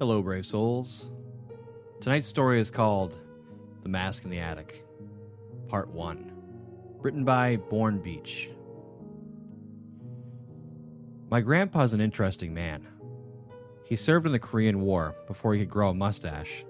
Hello, brave souls. Tonight's story is called The Mask in the Attic, Part 1, written by Born Beach. My grandpa's an interesting man. He served in the Korean War before he could grow a mustache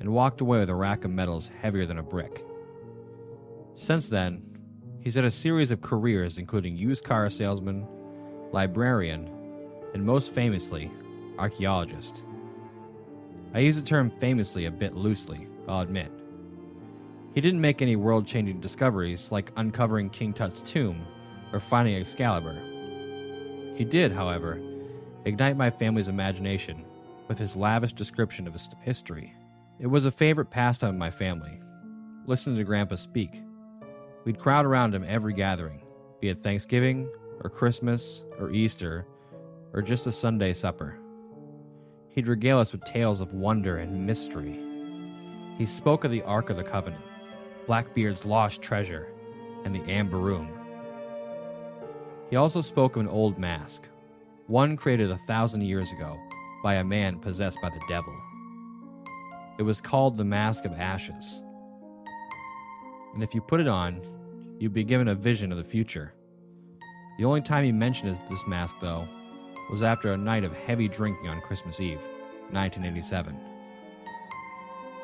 and walked away with a rack of medals heavier than a brick. Since then, he's had a series of careers including used car salesman, librarian, and most famously, archaeologist. I use the term famously a bit loosely, I'll admit. He didn't make any world changing discoveries like uncovering King Tut's tomb or finding Excalibur. He did, however, ignite my family's imagination with his lavish description of his history. It was a favorite pastime of my family, listening to Grandpa speak. We'd crowd around him every gathering, be it Thanksgiving, or Christmas, or Easter, or just a Sunday supper. He'd regale us with tales of wonder and mystery. He spoke of the Ark of the Covenant, Blackbeard's lost treasure, and the Amber Room. He also spoke of an old mask, one created a thousand years ago by a man possessed by the devil. It was called the Mask of Ashes. And if you put it on, you'd be given a vision of the future. The only time he mentioned this mask, though, was after a night of heavy drinking on Christmas Eve, 1987.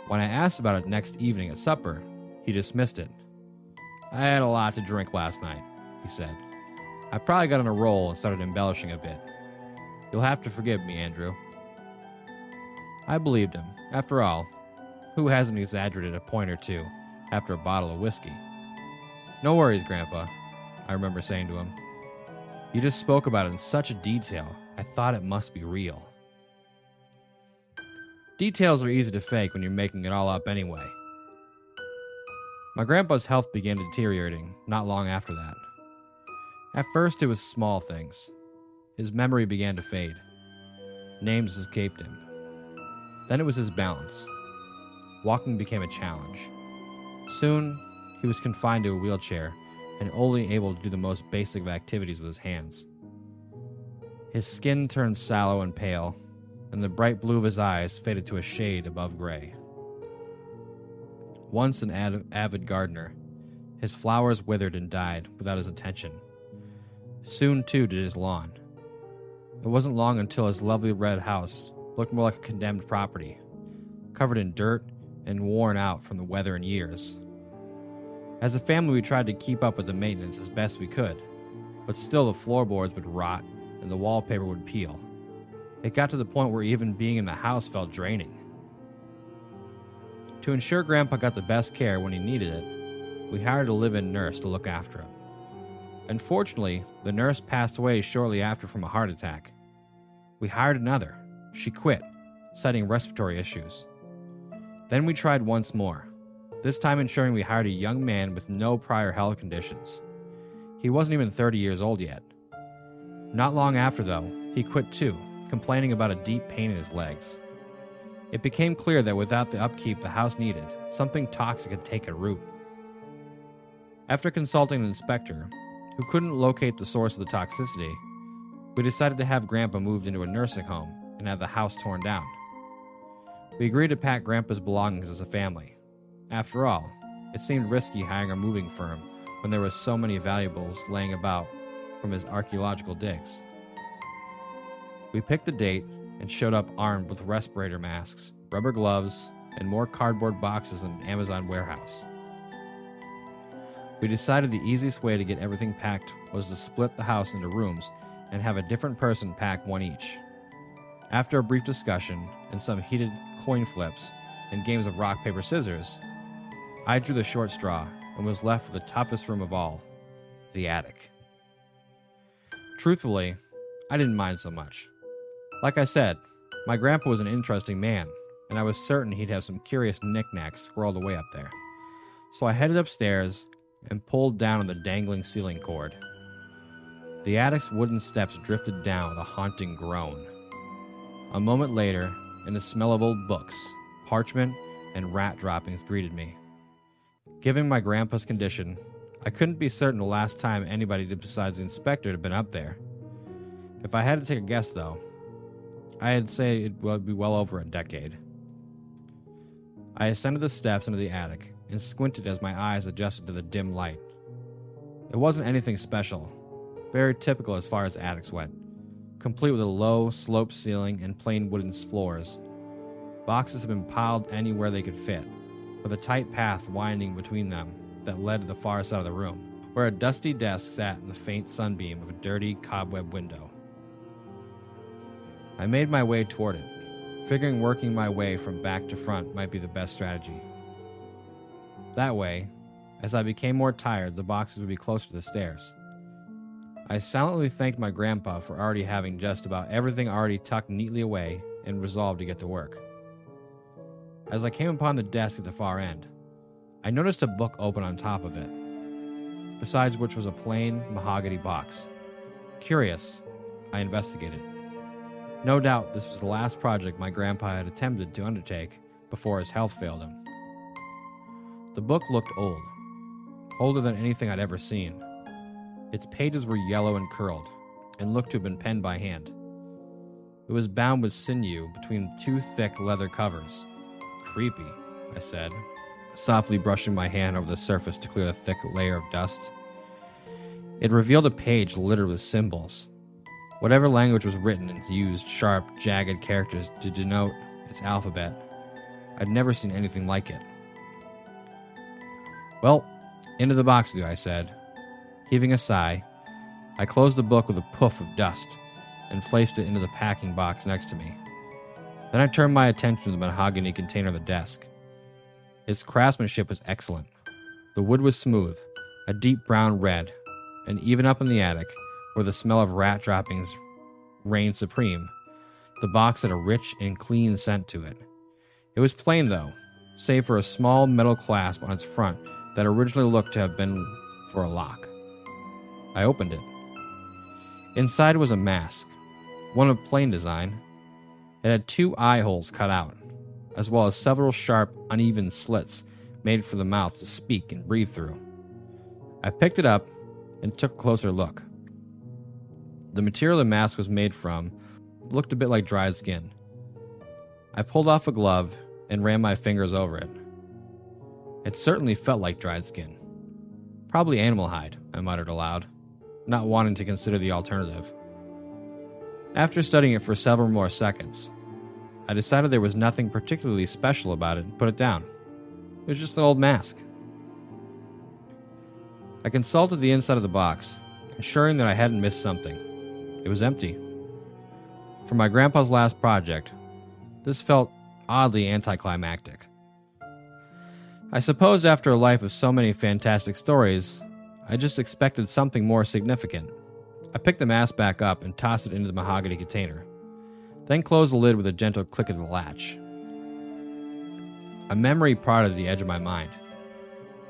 When I asked about it next evening at supper, he dismissed it. I had a lot to drink last night, he said. I probably got on a roll and started embellishing a bit. You'll have to forgive me, Andrew. I believed him. After all, who hasn't exaggerated a point or two after a bottle of whiskey? No worries, Grandpa, I remember saying to him. You just spoke about it in such detail, I thought it must be real. Details are easy to fake when you're making it all up anyway. My grandpa's health began deteriorating not long after that. At first, it was small things. His memory began to fade. Names escaped him. Then it was his balance. Walking became a challenge. Soon, he was confined to a wheelchair and only able to do the most basic of activities with his hands. His skin turned sallow and pale, and the bright blue of his eyes faded to a shade above gray. Once an avid gardener, his flowers withered and died without his attention. Soon, too, did his lawn. It wasn't long until his lovely red house looked more like a condemned property, covered in dirt and worn out from the weather and years. As a family, we tried to keep up with the maintenance as best we could, but still the floorboards would rot and the wallpaper would peel. It got to the point where even being in the house felt draining. To ensure Grandpa got the best care when he needed it, we hired a live in nurse to look after him. Unfortunately, the nurse passed away shortly after from a heart attack. We hired another. She quit, citing respiratory issues. Then we tried once more, this time ensuring we hired a young man with no prior health conditions. He wasn't even 30 years old yet. Not long after, though, he quit too, complaining about a deep pain in his legs. It became clear that without the upkeep the house needed, something toxic had taken root. After consulting an inspector, who couldn't locate the source of the toxicity, we decided to have Grandpa moved into a nursing home and have the house torn down. We agreed to pack Grandpa's belongings as a family. After all, it seemed risky hiring a moving firm when there were so many valuables laying about from his archaeological digs. We picked the date and showed up armed with respirator masks, rubber gloves, and more cardboard boxes in an Amazon warehouse. We decided the easiest way to get everything packed was to split the house into rooms and have a different person pack one each. After a brief discussion and some heated coin flips and games of rock, paper, scissors, I drew the short straw and was left with the toughest room of all the attic. Truthfully, I didn't mind so much. Like I said, my grandpa was an interesting man, and I was certain he'd have some curious knickknacks squirreled away up there. So I headed upstairs and pulled down on the dangling ceiling cord. The attic's wooden steps drifted down with a haunting groan. A moment later, and the smell of old books, parchment, and rat droppings greeted me. Given my grandpa's condition, I couldn't be certain the last time anybody besides the inspector had been up there. If I had to take a guess, though, I'd say it would be well over a decade. I ascended the steps into the attic and squinted as my eyes adjusted to the dim light. It wasn't anything special, very typical as far as attics went, complete with a low, sloped ceiling and plain wooden floors. Boxes had been piled anywhere they could fit, with a tight path winding between them that led to the far side of the room, where a dusty desk sat in the faint sunbeam of a dirty cobweb window. I made my way toward it, figuring working my way from back to front might be the best strategy. That way, as I became more tired, the boxes would be closer to the stairs. I silently thanked my grandpa for already having just about everything already tucked neatly away and resolved to get to work. As I came upon the desk at the far end, I noticed a book open on top of it, besides which was a plain mahogany box. Curious, I investigated. No doubt this was the last project my grandpa had attempted to undertake before his health failed him. The book looked old, older than anything I'd ever seen. Its pages were yellow and curled, and looked to have been penned by hand. It was bound with sinew between two thick leather covers. Creepy, I said, softly brushing my hand over the surface to clear the thick layer of dust. It revealed a page littered with symbols. Whatever language was written and used sharp, jagged characters to denote its alphabet. I'd never seen anything like it. Well, into the box you," I said. Heaving a sigh, I closed the book with a puff of dust and placed it into the packing box next to me. Then I turned my attention to the mahogany container on the desk. Its craftsmanship was excellent. The wood was smooth, a deep brown red, and even up in the attic, where the smell of rat droppings reigned supreme, the box had a rich and clean scent to it. It was plain, though, save for a small metal clasp on its front that originally looked to have been for a lock. I opened it. Inside was a mask, one of plain design. It had two eye holes cut out, as well as several sharp, uneven slits made for the mouth to speak and breathe through. I picked it up and took a closer look. The material the mask was made from looked a bit like dried skin. I pulled off a glove and ran my fingers over it. It certainly felt like dried skin. Probably animal hide, I muttered aloud, not wanting to consider the alternative. After studying it for several more seconds, I decided there was nothing particularly special about it and put it down. It was just an old mask. I consulted the inside of the box, ensuring that I hadn't missed something. It was empty. For my grandpa's last project, this felt oddly anticlimactic. I suppose after a life of so many fantastic stories, I just expected something more significant. I picked the mask back up and tossed it into the mahogany container, then closed the lid with a gentle click of the latch. A memory prodded the edge of my mind.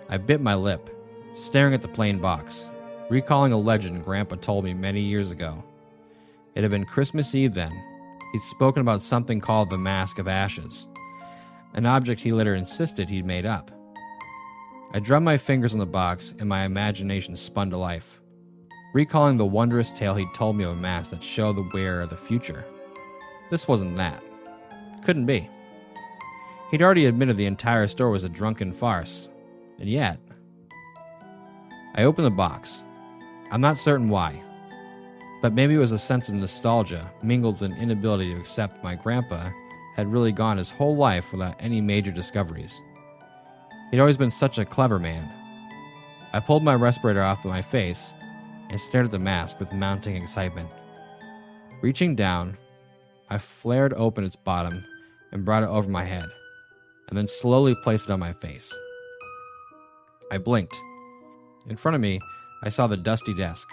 I bit my lip, staring at the plain box, recalling a legend Grandpa told me many years ago. It had been Christmas Eve then. He'd spoken about something called the Mask of Ashes, an object he later insisted he'd made up. I drummed my fingers on the box and my imagination spun to life, recalling the wondrous tale he'd told me of a mask that showed the wearer of the future. This wasn't that. Couldn't be. He'd already admitted the entire story was a drunken farce, and yet. I opened the box. I'm not certain why, but maybe it was a sense of nostalgia mingled with an inability to accept my grandpa had really gone his whole life without any major discoveries. He'd always been such a clever man. I pulled my respirator off of my face and stared at the mask with mounting excitement. Reaching down, I flared open its bottom and brought it over my head, and then slowly placed it on my face. I blinked. In front of me, I saw the dusty desk,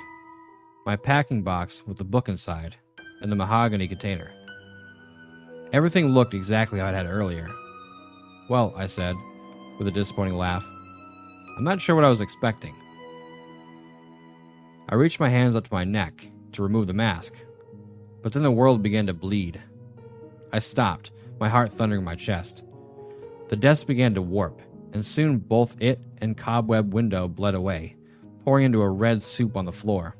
my packing box with the book inside, and the mahogany container. Everything looked exactly how it had earlier. Well, I said, with a disappointing laugh, I'm not sure what I was expecting. I reached my hands up to my neck to remove the mask, but then the world began to bleed. I stopped, my heart thundering in my chest. The desk began to warp, and soon both it and cobweb window bled away, pouring into a red soup on the floor.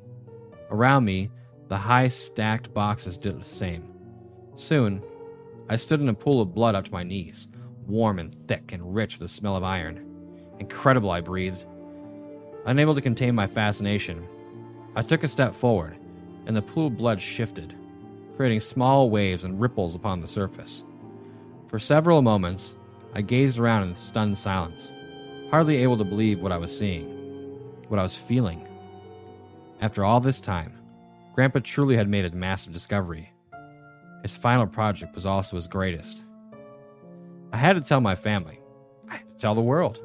Around me, the high stacked boxes did the same. Soon, I stood in a pool of blood up to my knees, warm and thick and rich with the smell of iron. Incredible, I breathed. Unable to contain my fascination, I took a step forward, and the pool of blood shifted, creating small waves and ripples upon the surface. For several moments, I gazed around in stunned silence, hardly able to believe what I was seeing, what I was feeling. After all this time, Grandpa truly had made a massive discovery. His final project was also his greatest. I had to tell my family. I had to tell the world.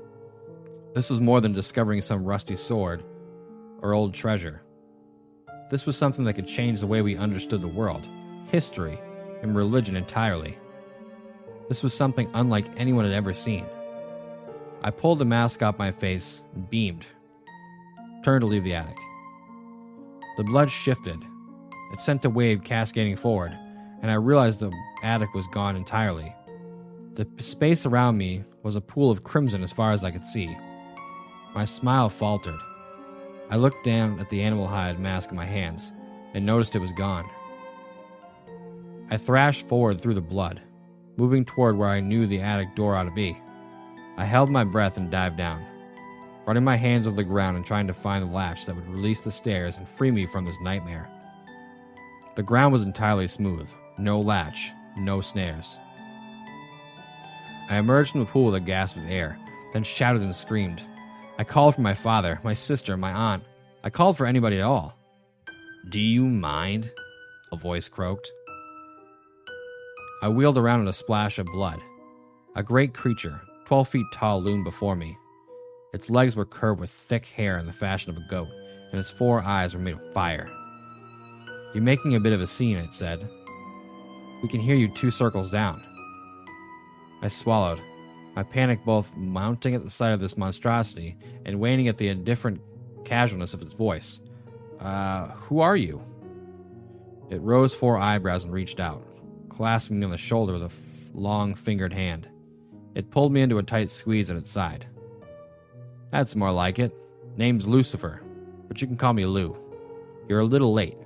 This was more than discovering some rusty sword or old treasure. This was something that could change the way we understood the world, history, and religion entirely. This was something unlike anyone had ever seen. I pulled the mask off my face and beamed, turned to leave the attic. The blood shifted. It sent a wave cascading forward, and I realized the attic was gone entirely. The space around me was a pool of crimson as far as I could see. My smile faltered. I looked down at the animal hide mask in my hands and noticed it was gone. I thrashed forward through the blood, moving toward where I knew the attic door ought to be. I held my breath and dived down, running my hands over the ground and trying to find the latch that would release the stairs and free me from this nightmare. The ground was entirely smooth, no latch, no snares. I emerged from the pool with a gasp of air, then shouted and screamed. I called for my father, my sister, my aunt. I called for anybody at all. Do you mind? A voice croaked. I wheeled around in a splash of blood. A great creature, 12 feet tall, loomed before me. Its legs were curved with thick hair in the fashion of a goat, and its four eyes were made of fire. You're making a bit of a scene, it said. We can hear you two circles down. I swallowed my panic both mounting at the sight of this monstrosity and waning at the indifferent casualness of its voice. Uh, who are you? It rose four eyebrows and reached out, clasping me on the shoulder with a f- long fingered hand. It pulled me into a tight squeeze at its side. That's more like it. Name's Lucifer, but you can call me Lou. You're a little late,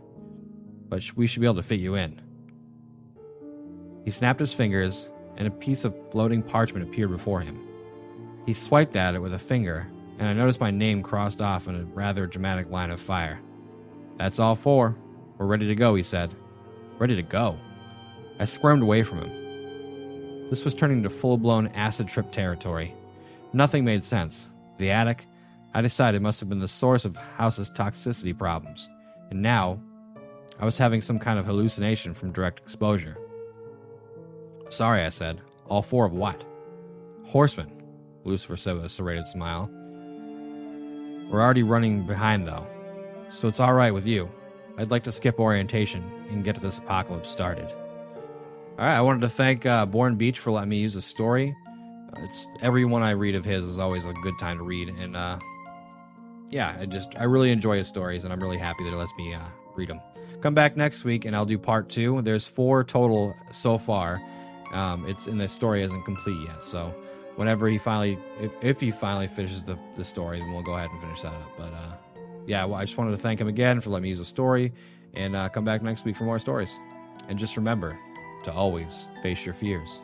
but we should be able to fit you in. He snapped his fingers and a piece of floating parchment appeared before him. He swiped at it with a finger, and I noticed my name crossed off in a rather dramatic line of fire. That's all four. We're ready to go, he said. Ready to go? I squirmed away from him. This was turning into full blown acid trip territory. Nothing made sense. The attic, I decided, must have been the source of House's toxicity problems. And now, I was having some kind of hallucination from direct exposure. Sorry, I said. All four of what? Horsemen, Lucifer said with a serrated smile. We're already running behind, though, so it's alright with you. I'd like to skip orientation and get this apocalypse started. All right, I wanted to thank uh, Born Beach for letting me use the story. Uh, it's every one I read of his is always a good time to read, and uh, yeah, I just I really enjoy his stories, and I'm really happy that he lets me uh, read them. Come back next week, and I'll do part two. There's four total so far. Um, it's and the story isn't complete yet. So whenever he finally, if, if he finally finishes the, the story, then we'll go ahead and finish that up. But uh, yeah, well, I just wanted to thank him again for letting me use the story, and uh, come back next week for more stories. And just remember to always face your fears.